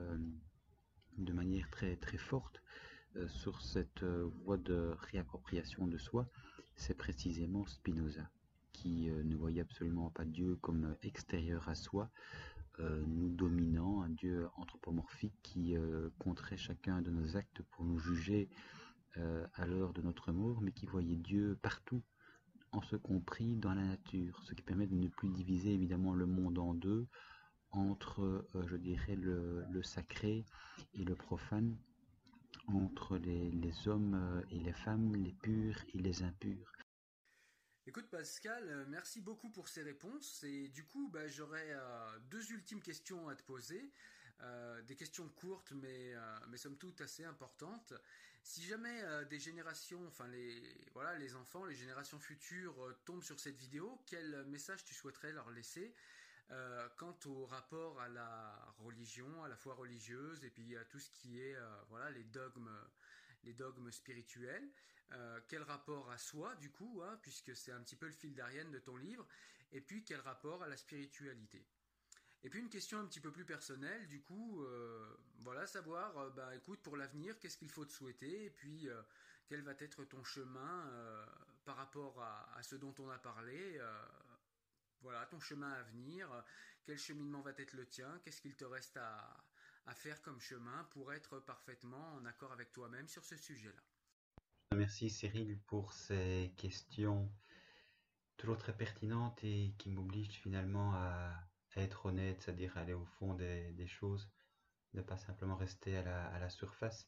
de manière très très forte sur cette voie de réappropriation de soi, c'est précisément Spinoza qui euh, ne voyait absolument pas Dieu comme extérieur à soi, euh, nous dominant, un Dieu anthropomorphique qui euh, compterait chacun de nos actes pour nous juger à l'heure de notre mort, mais qui voyait Dieu partout, en ce compris dans la nature, ce qui permet de ne plus diviser évidemment le monde en deux, entre, je dirais, le, sacré et le profane, entre les, hommes et les femmes, les purs et les impurs. Écoute Pascal, euh, merci beaucoup pour ces réponses et du coup bah, j'aurais euh, deux ultimes questions à te poser, euh, des questions courtes mais, mais somme toute assez importantes. Si jamais des générations, enfin les, voilà, les enfants, les générations futures tombent sur cette vidéo, quel message tu souhaiterais leur laisser quant au rapport à la religion, à la foi religieuse et puis à tout ce qui est voilà, les dogmes les dogmes spirituels, euh, quel rapport à soi du coup, hein, puisque c'est un petit peu le fil d'Ariane de ton livre, et puis quel rapport à la spiritualité? Et puis une question un petit peu plus personnelle, du coup, euh, voilà, savoir, euh, bah écoute, pour l'avenir, qu'est-ce qu'il faut te souhaiter, et puis quel va être ton chemin par rapport à, ce dont on a parlé, voilà, ton chemin à venir, quel cheminement va être le tien, qu'est-ce qu'il te reste à faire comme chemin pour être parfaitement en accord avec toi-même sur ce sujet-là? Merci Cyril pour ces questions toujours très pertinentes et qui m'obligent finalement à, être honnête, c'est-à-dire aller au fond des, choses, ne pas simplement rester à la, surface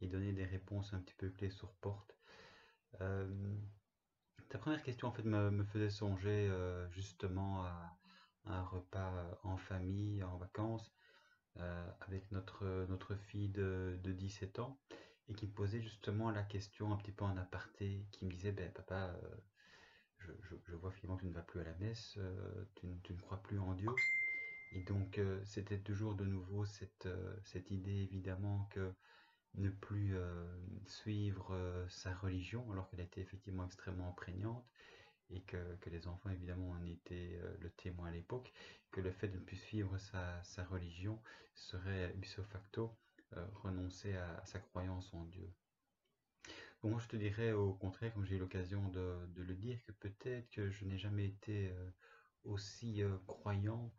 et donner des réponses un petit peu clés sur porte. Euh, ta première question en fait me, faisait songer euh, justement à, un repas en famille, en vacances, euh, avec notre, notre fille de, de 17 ans et qui me posait justement la question un petit peu en aparté, qui me disait, ben papa, euh, je, vois finalement que tu ne vas plus à la messe, euh, tu, ne crois plus en Dieu. Et donc c'était toujours de nouveau cette, cette idée évidemment que ne plus suivre sa religion, alors qu'elle était effectivement extrêmement prégnante, et que, les enfants évidemment en étaient euh, le témoin à l'époque, que le fait de ne plus suivre sa, religion serait ipso facto euh, renoncer à, sa croyance en Dieu. Bon, moi je te dirais au contraire, comme j'ai eu l'occasion de, le dire, que peut-être que je n'ai jamais été euh, aussi croyant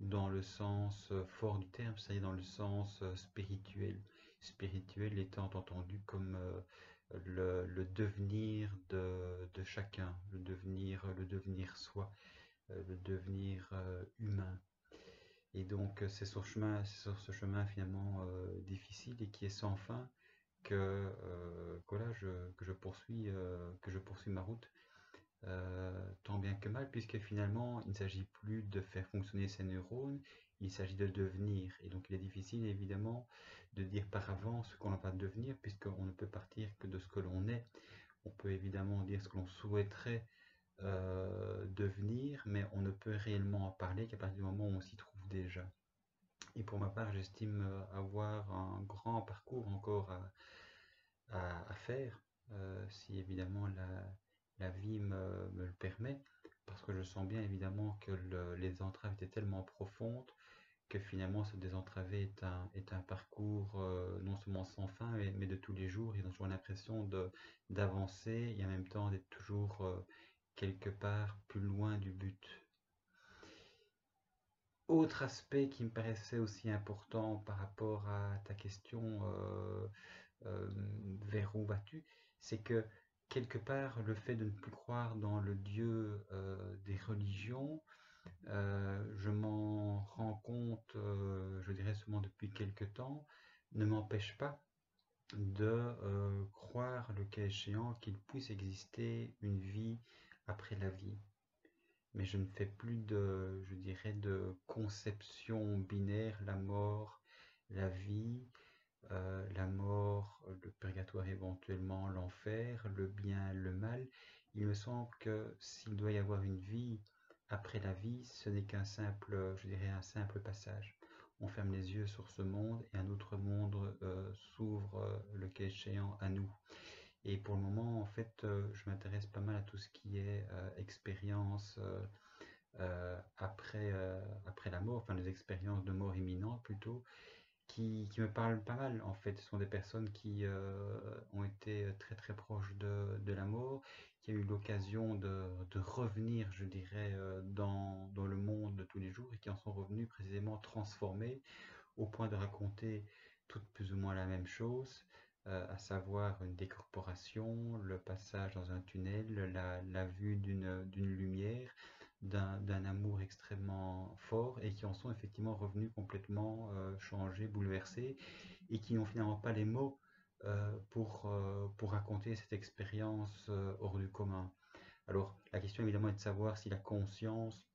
dans le sens fort du terme, c'est-à-dire dans le sens spirituel. Spirituel étant entendu comme le, devenir de, chacun, le devenir, le devenir soi, euh, le devenir euh, humain. Et donc c'est sur, ce chemin finalement euh, difficile et qui est sans fin que, que là je, que je poursuis que je poursuis ma route tant bien que mal puisque finalement il ne s'agit plus de faire fonctionner ces neurones il s'agit de devenir. Et donc il est difficile évidemment de dire par avance ce qu'on va devenir, puisqu'on ne peut partir que de ce que l'on est. On peut évidemment dire ce que l'on souhaiterait euh, devenir, mais on ne peut réellement en parler qu'à partir du moment où on s'y trouve déjà. Et pour ma part, j'estime euh, avoir un grand parcours encore à, faire, euh, si évidemment la, vie me, le permet parce que je sens bien évidemment que les entraves étaient tellement profondes que finalement se désentraver est un, est un parcours euh, non seulement sans fin, mais, de tous les jours. Ils ont toujours l'impression d'avancer et en même temps d'être toujours quelque part plus loin du but. Autre aspect qui me paraissait aussi important par rapport à ta question euh, vers où vas-tu, c'est que quelque part, le fait de ne plus croire dans le Dieu euh, des religions, euh, je m'en rends compte, euh, je dirais seulement depuis quelque temps, ne m'empêche pas de croire, le cas échéant, qu'il puisse exister une vie après la vie. Mais je ne fais plus de, je dirais, de conception binaire, la mort, la vie, euh, la mort, le purgatoire éventuellement, l'enfer, le bien, le mal. Il me semble que s'il doit y avoir une vie après la vie, ce n'est qu'un simple, je dirais, un simple passage. On ferme les yeux sur ce monde et un autre monde euh, s'ouvre, euh, le cas échéant, à nous. Et pour le moment, en fait, je m'intéresse pas mal à tout ce qui est expérience après, après la mort, enfin les expériences de mort imminente plutôt, qui, me parlent pas mal en fait. Ce sont des personnes qui euh, ont été très très proches de, la mort, qui ont eu l'occasion de, revenir, je dirais, euh, dans, le monde de tous les jours et qui en sont revenus précisément transformés au point de raconter toutes plus ou moins la même chose, euh, à savoir une décorporation, le passage dans un tunnel, la vue d'une lumière, d'un amour extrêmement fort et qui en sont effectivement revenus complètement euh, changés, bouleversés et qui n'ont finalement pas les mots euh, pour, pour raconter cette expérience hors du commun. Alors la question évidemment est de savoir si la conscience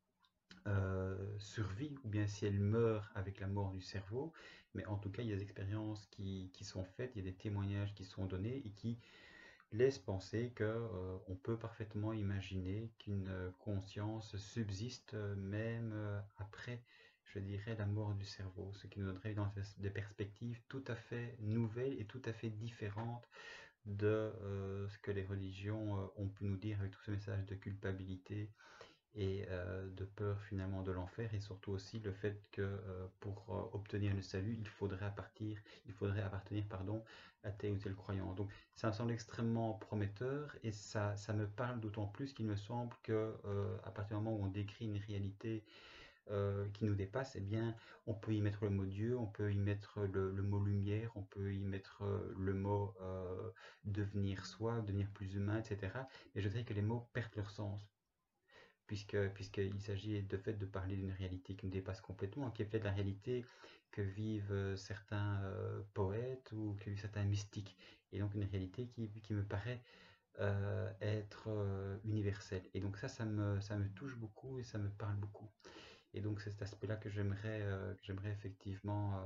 survit ou bien si elle meurt avec la mort du cerveau, mais en tout cas il y a des expériences qui, qui sont faites, il y a des témoignages qui sont donnés et qui laisse penser que euh, on peut parfaitement imaginer qu'une euh, conscience subsiste euh, même après, je dirais, la mort du cerveau, ce qui nous donnerait des perspectives tout à fait nouvelles et tout à fait différentes de ce que les religions ont pu nous dire avec tout ce message de culpabilité et euh, de peur finalement de l'enfer et surtout aussi le fait que euh, pour euh, obtenir le salut il faudrait partir il faudrait appartenir pardon à tel ou tel croyant donc ça me semble extrêmement prometteur et ça ça me parle d'autant plus qu'il me semble que à partir du moment où on décrit une réalité qui nous dépasse, eh bien, on peut y mettre le mot Dieu, on peut y mettre le, le mot lumière, on peut y mettre le mot devenir soi, devenir plus humain, etc. Mais je dirais que les mots perdent leur sens puisqu'il s'agit de fait de parler d'une réalité qui nous dépasse complètement, qui est de la réalité que vivent euh, certains euh, poètes ou que vivent certains mystiques, et donc une réalité qui, qui me paraît euh, être universelle. Et donc ça, ça me, ça me touche beaucoup et ça me parle beaucoup. Et donc c'est cet aspect-là que j'aimerais j'aimerais effectivement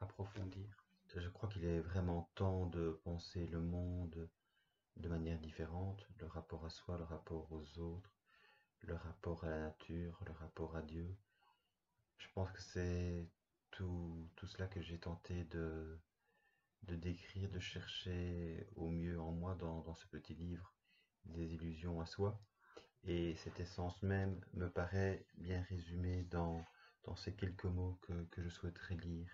approfondir. Je crois qu'il est vraiment temps de penser le monde de manière différente, le rapport à soi, le rapport aux autres, le rapport à la nature, le rapport à Dieu. Je pense que c'est tout, tout cela que j'ai tenté de, de décrire, de chercher au mieux en moi dans, dans ce petit livre, des illusions à soi. Et cette essence même me paraît bien résumée dans, ces quelques mots que, que je souhaiterais lire.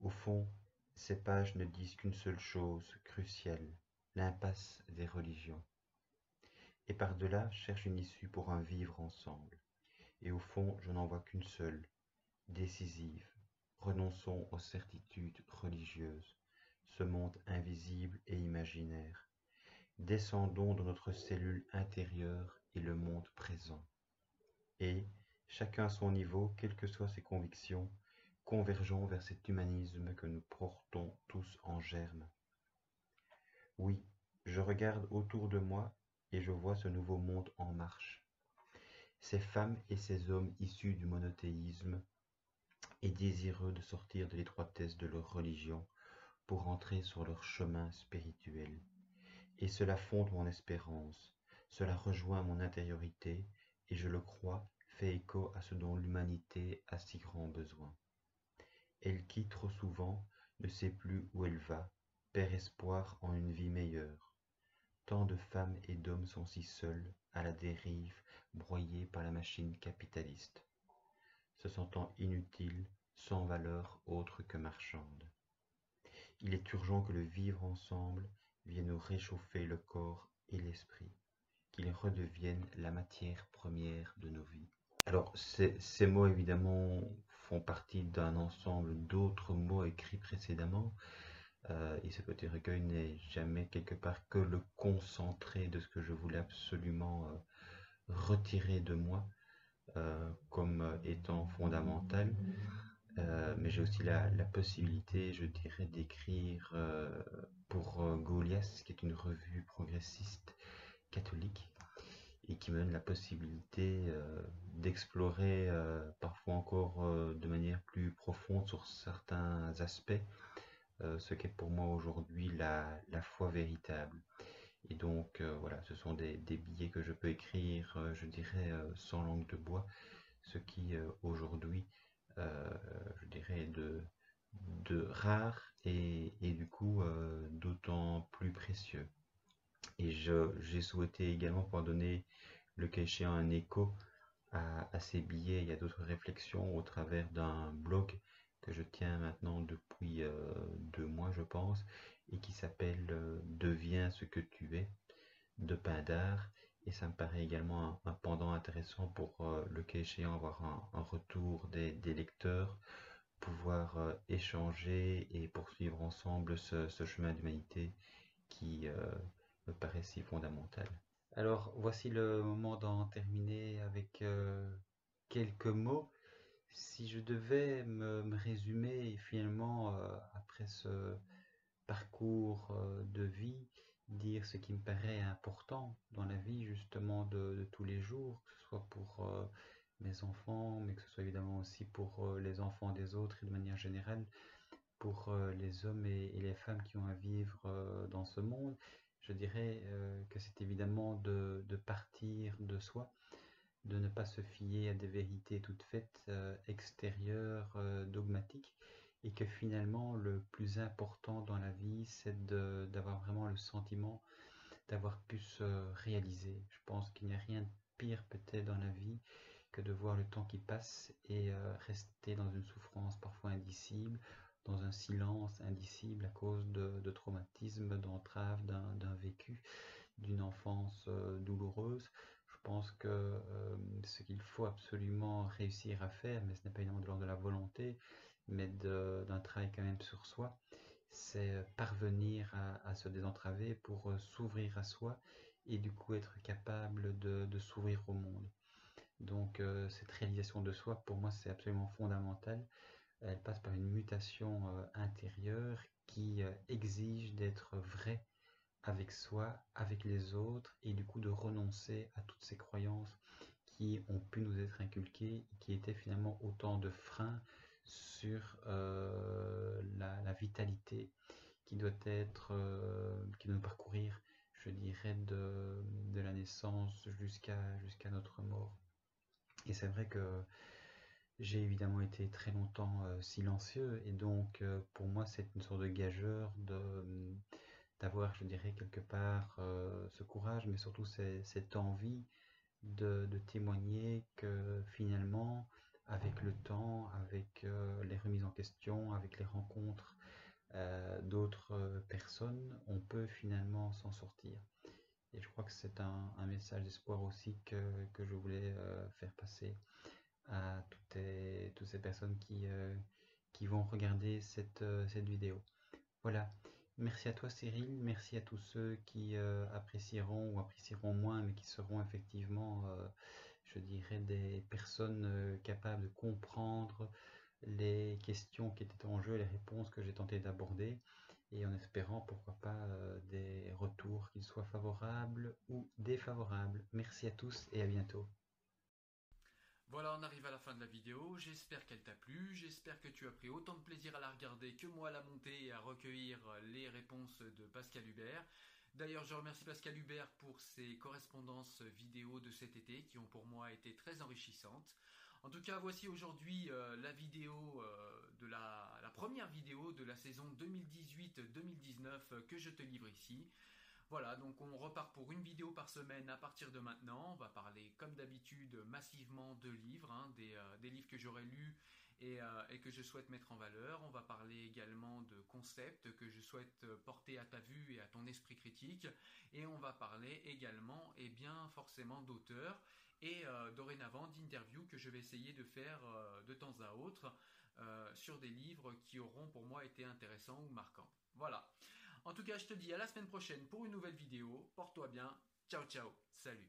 Au fond, ces pages ne disent qu'une seule chose cruciale, l'impasse des religions et par-delà cherche une issue pour un vivre ensemble. Et au fond, je n'en vois qu'une seule, décisive. Renonçons aux certitudes religieuses, ce monde invisible et imaginaire. Descendons dans notre cellule intérieure et le monde présent. Et, chacun à son niveau, quelles que soient ses convictions, convergeons vers cet humanisme que nous portons tous en germe. Oui, je regarde autour de moi et je vois ce nouveau monde en marche. Ces femmes et ces hommes issus du monothéisme et désireux de sortir de l'étroitesse de leur religion pour entrer sur leur chemin spirituel. Et cela fonde mon espérance, cela rejoint mon intériorité, et je le crois, fait écho à ce dont l'humanité a si grand besoin. Elle qui trop souvent ne sait plus où elle va, perd espoir en une vie meilleure Tant de femmes et d'hommes sont si seuls, à la dérive, broyés par la machine capitaliste, se sentant inutiles, sans valeur autre que marchande. Il est urgent que le vivre ensemble vienne nous réchauffer le corps et l'esprit, qu'il redevienne la matière première de nos vies. Alors, ces, ces mots, évidemment, font partie d'un ensemble d'autres mots écrits précédemment, euh, et ce petit recueil n'est jamais quelque part que le concentré de ce que je voulais absolument euh, retirer de moi euh, comme étant fondamental. mais j'ai aussi la, possibilité, je dirais, d'écrire pour Goliath, qui est une revue progressiste catholique, et qui me donne la possibilité d'explorer parfois encore de manière plus profonde sur certains aspects ce qu'est pour moi aujourd'hui la, foi véritable. Et donc voilà, ce sont des, billets que je peux écrire, je dirais, sans langue de bois, ce qui aujourd'hui, je dirais, de, de rare et, et du coup d'autant plus précieux. Et j'ai souhaité également pouvoir donner le cas échéant un écho à, à ces billets et à d'autres réflexions au travers d'un blog que je tiens maintenant depuis deux mois, je pense, et qui s'appelle Deviens ce que tu es de Pindar. Et ça me paraît également un, pendant intéressant pour le cas échéant avoir un, retour des, lecteurs, pouvoir échanger et poursuivre ensemble ce, ce chemin d'humanité qui me paraît si fondamental. Alors voici le moment d'en terminer avec euh, quelques mots. Si je devais me, résumer finalement euh, après ce parcours euh, de vie, dire ce qui me paraît important dans la vie justement de, tous les jours, que ce soit pour mes enfants, mais que ce soit évidemment aussi pour les enfants des autres et de manière générale pour les hommes et, les femmes qui ont à vivre dans ce monde, je dirais euh, que c'est évidemment de, partir de soi, de ne pas se fier à des vérités toutes faites, euh, extérieures, euh, dogmatiques, et que finalement le plus important dans la vie, c'est d'avoir vraiment le sentiment d'avoir pu se réaliser. Je pense qu'il n'y a rien de pire peut-être dans la vie que de voir le temps qui passe et rester dans une souffrance parfois indicible, dans un silence indicible à cause de, traumatismes, d'entraves, d'un vécu, d'une enfance euh, douloureuse. Je pense que euh, ce qu'il faut absolument réussir à faire, mais ce n'est pas évidemment de l'ordre de la volonté, mais d'un travail quand même sur soi, c'est parvenir à, se désentraver pour euh, s'ouvrir à soi et du coup être capable de, s'ouvrir au monde. Donc cette réalisation de soi, pour moi, c'est absolument fondamental elle passe par une mutation euh, intérieure qui euh, exige d'être vrai avec soi, avec les autres, et du coup de renoncer à toutes ces croyances qui ont pu nous être inculquées, qui étaient finalement autant de freins sur euh, la, vitalité qui doit être, qui doit parcourir, je dirais, de, la naissance jusqu'à notre mort. Et c'est vrai que j'ai évidemment été très longtemps euh, silencieux et donc euh, pour moi c'est une sorte de gageur de d'avoir je dirais quelque part euh, ce courage mais surtout cette envie de, témoigner que finalement avec le temps avec les remises en question avec les rencontres d'autres personnes on peut finalement s'en sortir et je crois que c'est un, message d'espoir aussi que, je voulais faire passer à toutes, ces personnes qui, euh, vont regarder euh, cette vidéo. Voilà. Merci à toi Cyril, merci à tous ceux qui euh, apprécieront ou apprécieront moins, mais qui seront effectivement, je dirais, des personnes capables de comprendre les questions qui étaient en jeu, les réponses que j'ai tenté d'aborder, et en espérant, pourquoi pas, des retours, qu'ils soient favorables ou défavorables. Merci à tous et à bientôt. Voilà, on arrive à la fin de la vidéo. J'espère qu'elle t'a plu. J'espère que tu as pris autant de plaisir à la regarder que moi à la monter et à recueillir les réponses de Pascal Hubert. D'ailleurs, je remercie Pascal Hubert pour ses correspondances vidéo de cet été qui ont pour moi été très enrichissantes. En tout cas, voici aujourd'hui euh, euh, la, première vidéo de la saison 2018-2019 que je te livre ici. Voilà, donc on repart pour une vidéo par semaine à partir de maintenant. On va parler comme d'habitude massivement de livres, hein, euh, des, livres que j'aurais lus euh, et, que je souhaite mettre en valeur. On va parler également de concepts que je souhaite porter à ta vue et à ton esprit critique. Et on va parler également, et bien forcément, d'auteurs et euh, dorénavant d'interviews que je vais essayer de faire de temps à autre sur des livres qui auront pour moi été intéressants ou marquants. Voilà. En tout cas, je te dis à la semaine prochaine pour une nouvelle vidéo. Porte-toi bien. Ciao, ciao. Salut.